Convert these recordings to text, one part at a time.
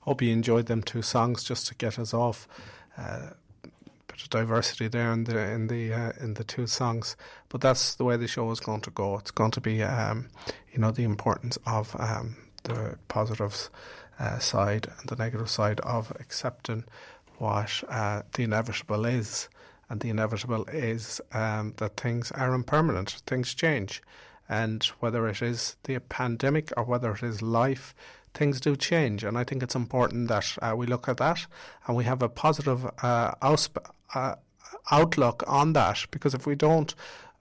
hope you enjoyed them two songs just to get us off. Uh, bit of diversity there in the in the uh, in the two songs, but that's the way the show is going to go. It's going to be, um, you know, the importance of um, the positives uh, side and the negative side of accepting what uh, the inevitable is. And the inevitable is um, that things are impermanent, things change. And whether it is the pandemic or whether it is life, things do change. And I think it's important that uh, we look at that and we have a positive uh, ausp- uh, outlook on that. Because if we don't,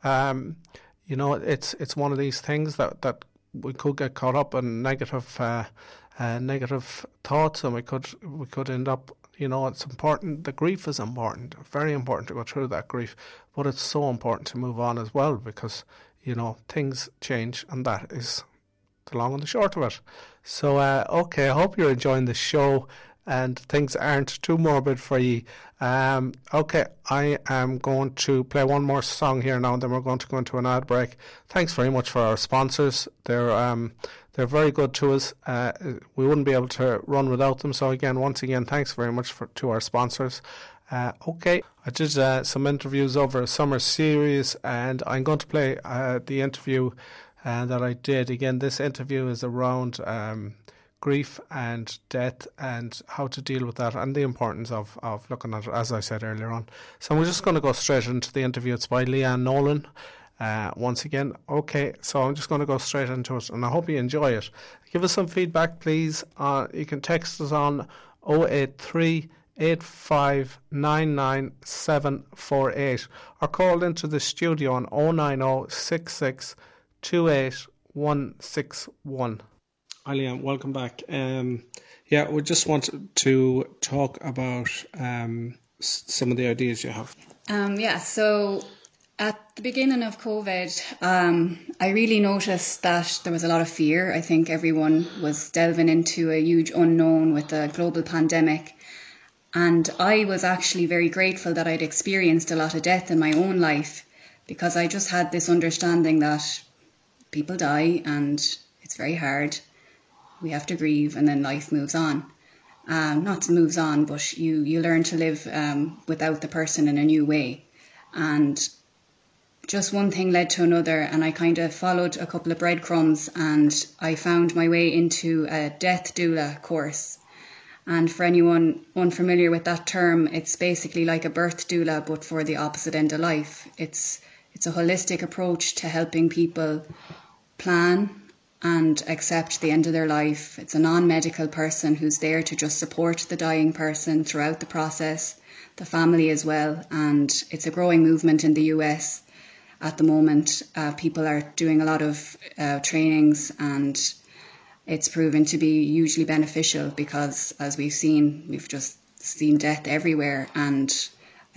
um, you know, it's it's one of these things that, that we could get caught up in negative uh, uh, negative thoughts, and we could we could end up. You know, it's important. The grief is important, very important to go through that grief, but it's so important to move on as well because you know things change, and that is the long and the short of it. So, uh, okay, I hope you're enjoying the show and things aren't too morbid for you. Um, okay, I am going to play one more song here now, and then we're going to go into an ad break. Thanks very much for our sponsors. They're um, they're very good to us. Uh, we wouldn't be able to run without them. So again, once again, thanks very much for, to our sponsors. Uh, okay, I did uh, some interviews over a summer series, and I'm going to play uh, the interview uh, that I did. Again, this interview is around um, grief and death and how to deal with that and the importance of, of looking at it, as I said earlier on. So we're just going to go straight into the interview. It's by Leanne Nolan. Uh, once again, okay, so I'm just going to go straight into it and I hope you enjoy it. Give us some feedback, please. Uh, you can text us on 083 8599748 or call into the studio on 090 66 28161. Leanne, welcome back. Um, yeah, we just wanted to talk about um, some of the ideas you have. Um, yeah, so at the beginning of COVID, um, I really noticed that there was a lot of fear. I think everyone was delving into a huge unknown with the global pandemic. And I was actually very grateful that I'd experienced a lot of death in my own life because I just had this understanding that people die and it's very hard we have to grieve, and then life moves on. Um, not moves on, but you you learn to live um, without the person in a new way, and just one thing led to another, and I kind of followed a couple of breadcrumbs, and I found my way into a death doula course. And for anyone unfamiliar with that term, it's basically like a birth doula, but for the opposite end of life. It's it's a holistic approach to helping people plan and accept the end of their life. It's a non medical person who's there to just support the dying person throughout the process, the family as well. And it's a growing movement in the US at the moment. Uh, people are doing a lot of uh, trainings and it's proven to be hugely beneficial because, as we've seen, we've just seen death everywhere. And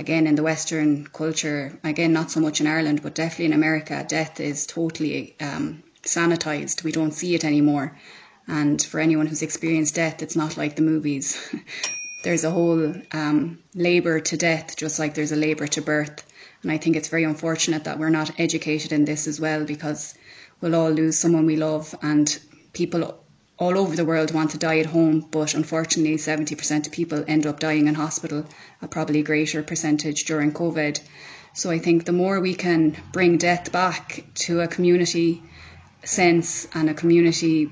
again, in the Western culture, again, not so much in Ireland, but definitely in America, death is totally um, sanitized. We don't see it anymore. And for anyone who's experienced death, it's not like the movies. there's a whole um, labour to death, just like there's a labour to birth. And I think it's very unfortunate that we're not educated in this as well because we'll all lose someone we love and people all over the world want to die at home, but unfortunately, 70% of people end up dying in hospital, a probably greater percentage during COVID. So I think the more we can bring death back to a community sense and a community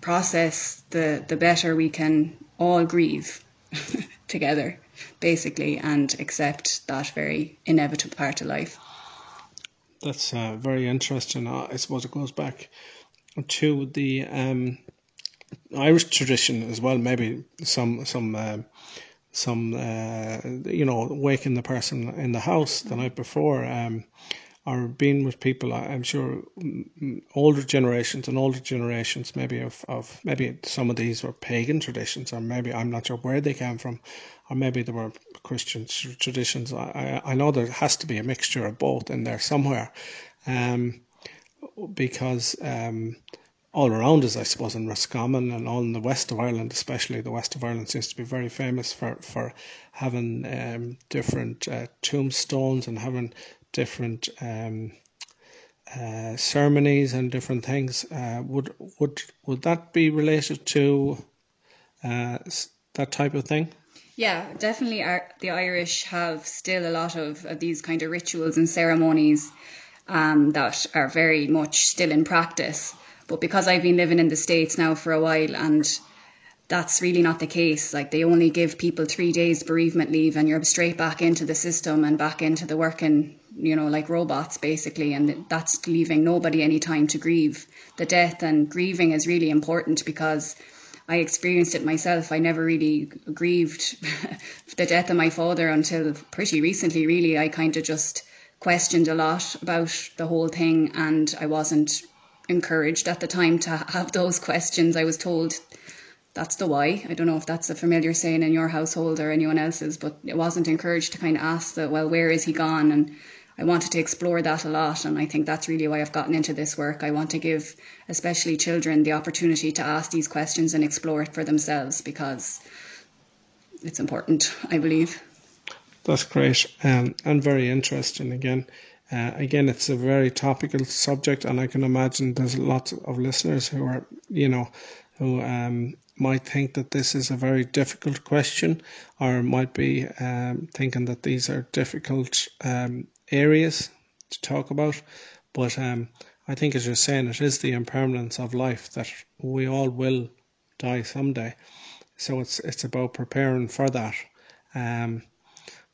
process, the, the better we can all grieve together, basically, and accept that very inevitable part of life. That's uh, very interesting. Uh, I suppose it goes back to the um, Irish tradition as well. Maybe some some uh, some uh, you know waking the person in the house the night before. Um, or being with people, I'm sure older generations and older generations, maybe of, of maybe some of these were pagan traditions, or maybe I'm not sure where they came from, or maybe they were Christian traditions. I, I know there has to be a mixture of both in there somewhere, um, because um, all around us, I suppose, in Roscommon and all in the west of Ireland, especially the west of Ireland, seems to be very famous for for having um, different uh, tombstones and having different um, uh, ceremonies and different things. Uh, would would would that be related to uh, that type of thing? Yeah, definitely. Our, the Irish have still a lot of, of these kind of rituals and ceremonies um, that are very much still in practice. But because I've been living in the States now for a while and that's really not the case. Like they only give people three days bereavement leave and you're straight back into the system and back into the working, you know, like robots basically. And that's leaving nobody any time to grieve the death. And grieving is really important because I experienced it myself. I never really grieved the death of my father until pretty recently, really. I kind of just questioned a lot about the whole thing and I wasn't encouraged at the time to have those questions. I was told that's the why. I don't know if that's a familiar saying in your household or anyone else's, but it wasn't encouraged to kind of ask the, well, where is he gone? And I wanted to explore that a lot. And I think that's really why I've gotten into this work. I want to give, especially children, the opportunity to ask these questions and explore it for themselves because it's important, I believe. That's great um, and very interesting again. Uh, again, it's a very topical subject, and I can imagine there's lots of listeners who are, you know, who um, might think that this is a very difficult question or might be um, thinking that these are difficult um, areas to talk about. But um, I think, as you're saying, it is the impermanence of life that we all will die someday. So it's it's about preparing for that. Um,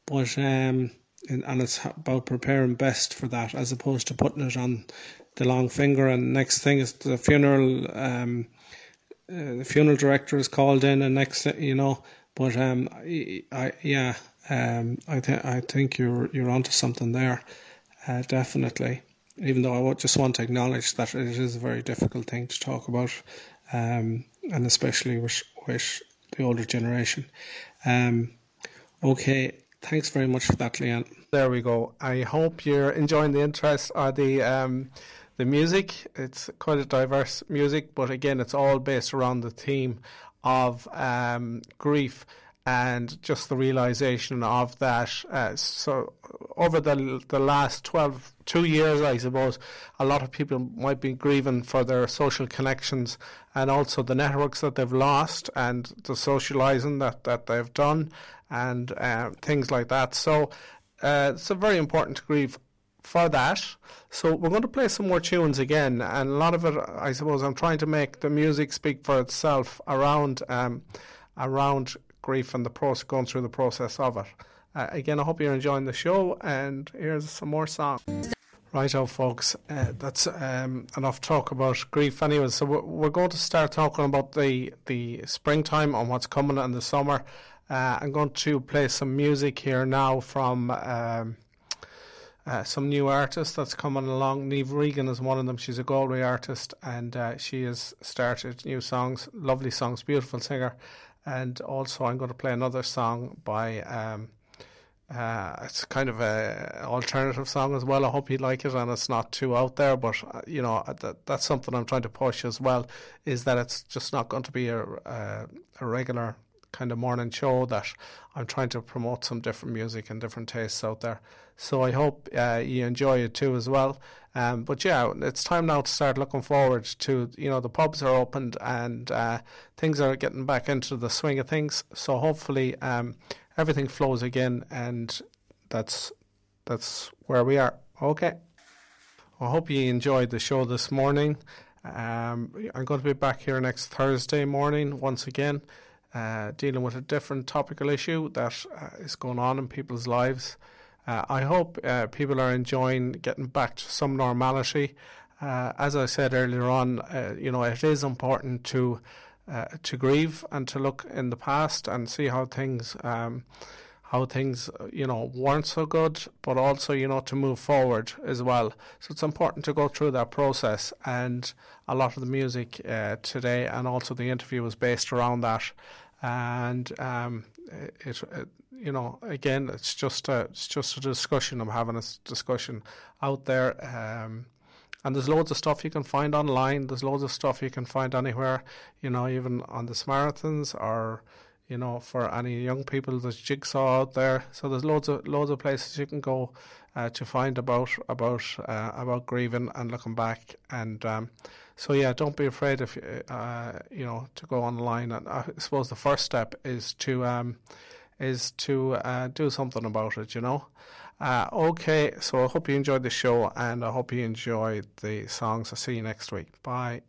but um, and, and it's about preparing best for that as opposed to putting it on the long finger. And next thing is the funeral. Um, uh, the funeral director is called in, and next, you know. But um, I, I yeah, um, I think I think you're you're onto something there, uh, definitely. Even though I just want to acknowledge that it is a very difficult thing to talk about, um, and especially with with the older generation. Um, okay, thanks very much for that, Leanne. There we go. I hope you're enjoying the interest or the um, the music. It's quite a diverse music, but again, it's all based around the theme of um, grief and just the realization of that. Uh, so, over the the last 12, two years, I suppose, a lot of people might be grieving for their social connections and also the networks that they've lost and the socializing that, that they've done and uh, things like that. So, uh, it's very important to grieve for that. So we're going to play some more tunes again, and a lot of it, I suppose, I'm trying to make the music speak for itself around um, around grief and the process, going through the process of it. Uh, again, I hope you're enjoying the show, and here's some more songs. Right, oh, folks, uh, that's um, enough talk about grief. Anyway, so we're, we're, going to start talking about the the springtime and what's coming in the summer. Uh, I'm going to play some music here now from. Um, uh, some new artists that's coming along. Niamh Regan is one of them. She's a Galway artist and uh, she has started new songs, lovely songs, beautiful singer. And also, I'm going to play another song by. Um, uh, it's kind of a alternative song as well. I hope you like it, and it's not too out there. But uh, you know that that's something I'm trying to push as well. Is that it's just not going to be a, a, a regular kind of morning show that I'm trying to promote some different music and different tastes out there. So I hope uh, you enjoy it too as well. Um, but yeah, it's time now to start looking forward to you know the pubs are opened and uh, things are getting back into the swing of things. So hopefully um, everything flows again, and that's that's where we are. Okay. I hope you enjoyed the show this morning. Um, I'm going to be back here next Thursday morning once again uh, dealing with a different topical issue that uh, is going on in people's lives. Uh, I hope uh, people are enjoying getting back to some normality. Uh, as I said earlier on, uh, you know, it is important to to grieve and to look in the past and see how things. Um, how things you know weren't so good, but also you know to move forward as well. So it's important to go through that process, and a lot of the music uh, today and also the interview was based around that and um, it, it, you know again it's just a it's just a discussion. I'm having a discussion out there um, and there's loads of stuff you can find online. There's loads of stuff you can find anywhere you know even on the Samaritans or you know, for any young people, there's Jigsaw out there. So there's loads of loads of places you can go uh, to find about about uh, about grieving and looking back. And um, so yeah, don't be afraid if uh, you know to go online. And I suppose the first step is to um, is to uh, do something about it. You know. Uh, okay, so I hope you enjoyed the show and I hope you enjoyed the songs. I'll see you next week. Bye.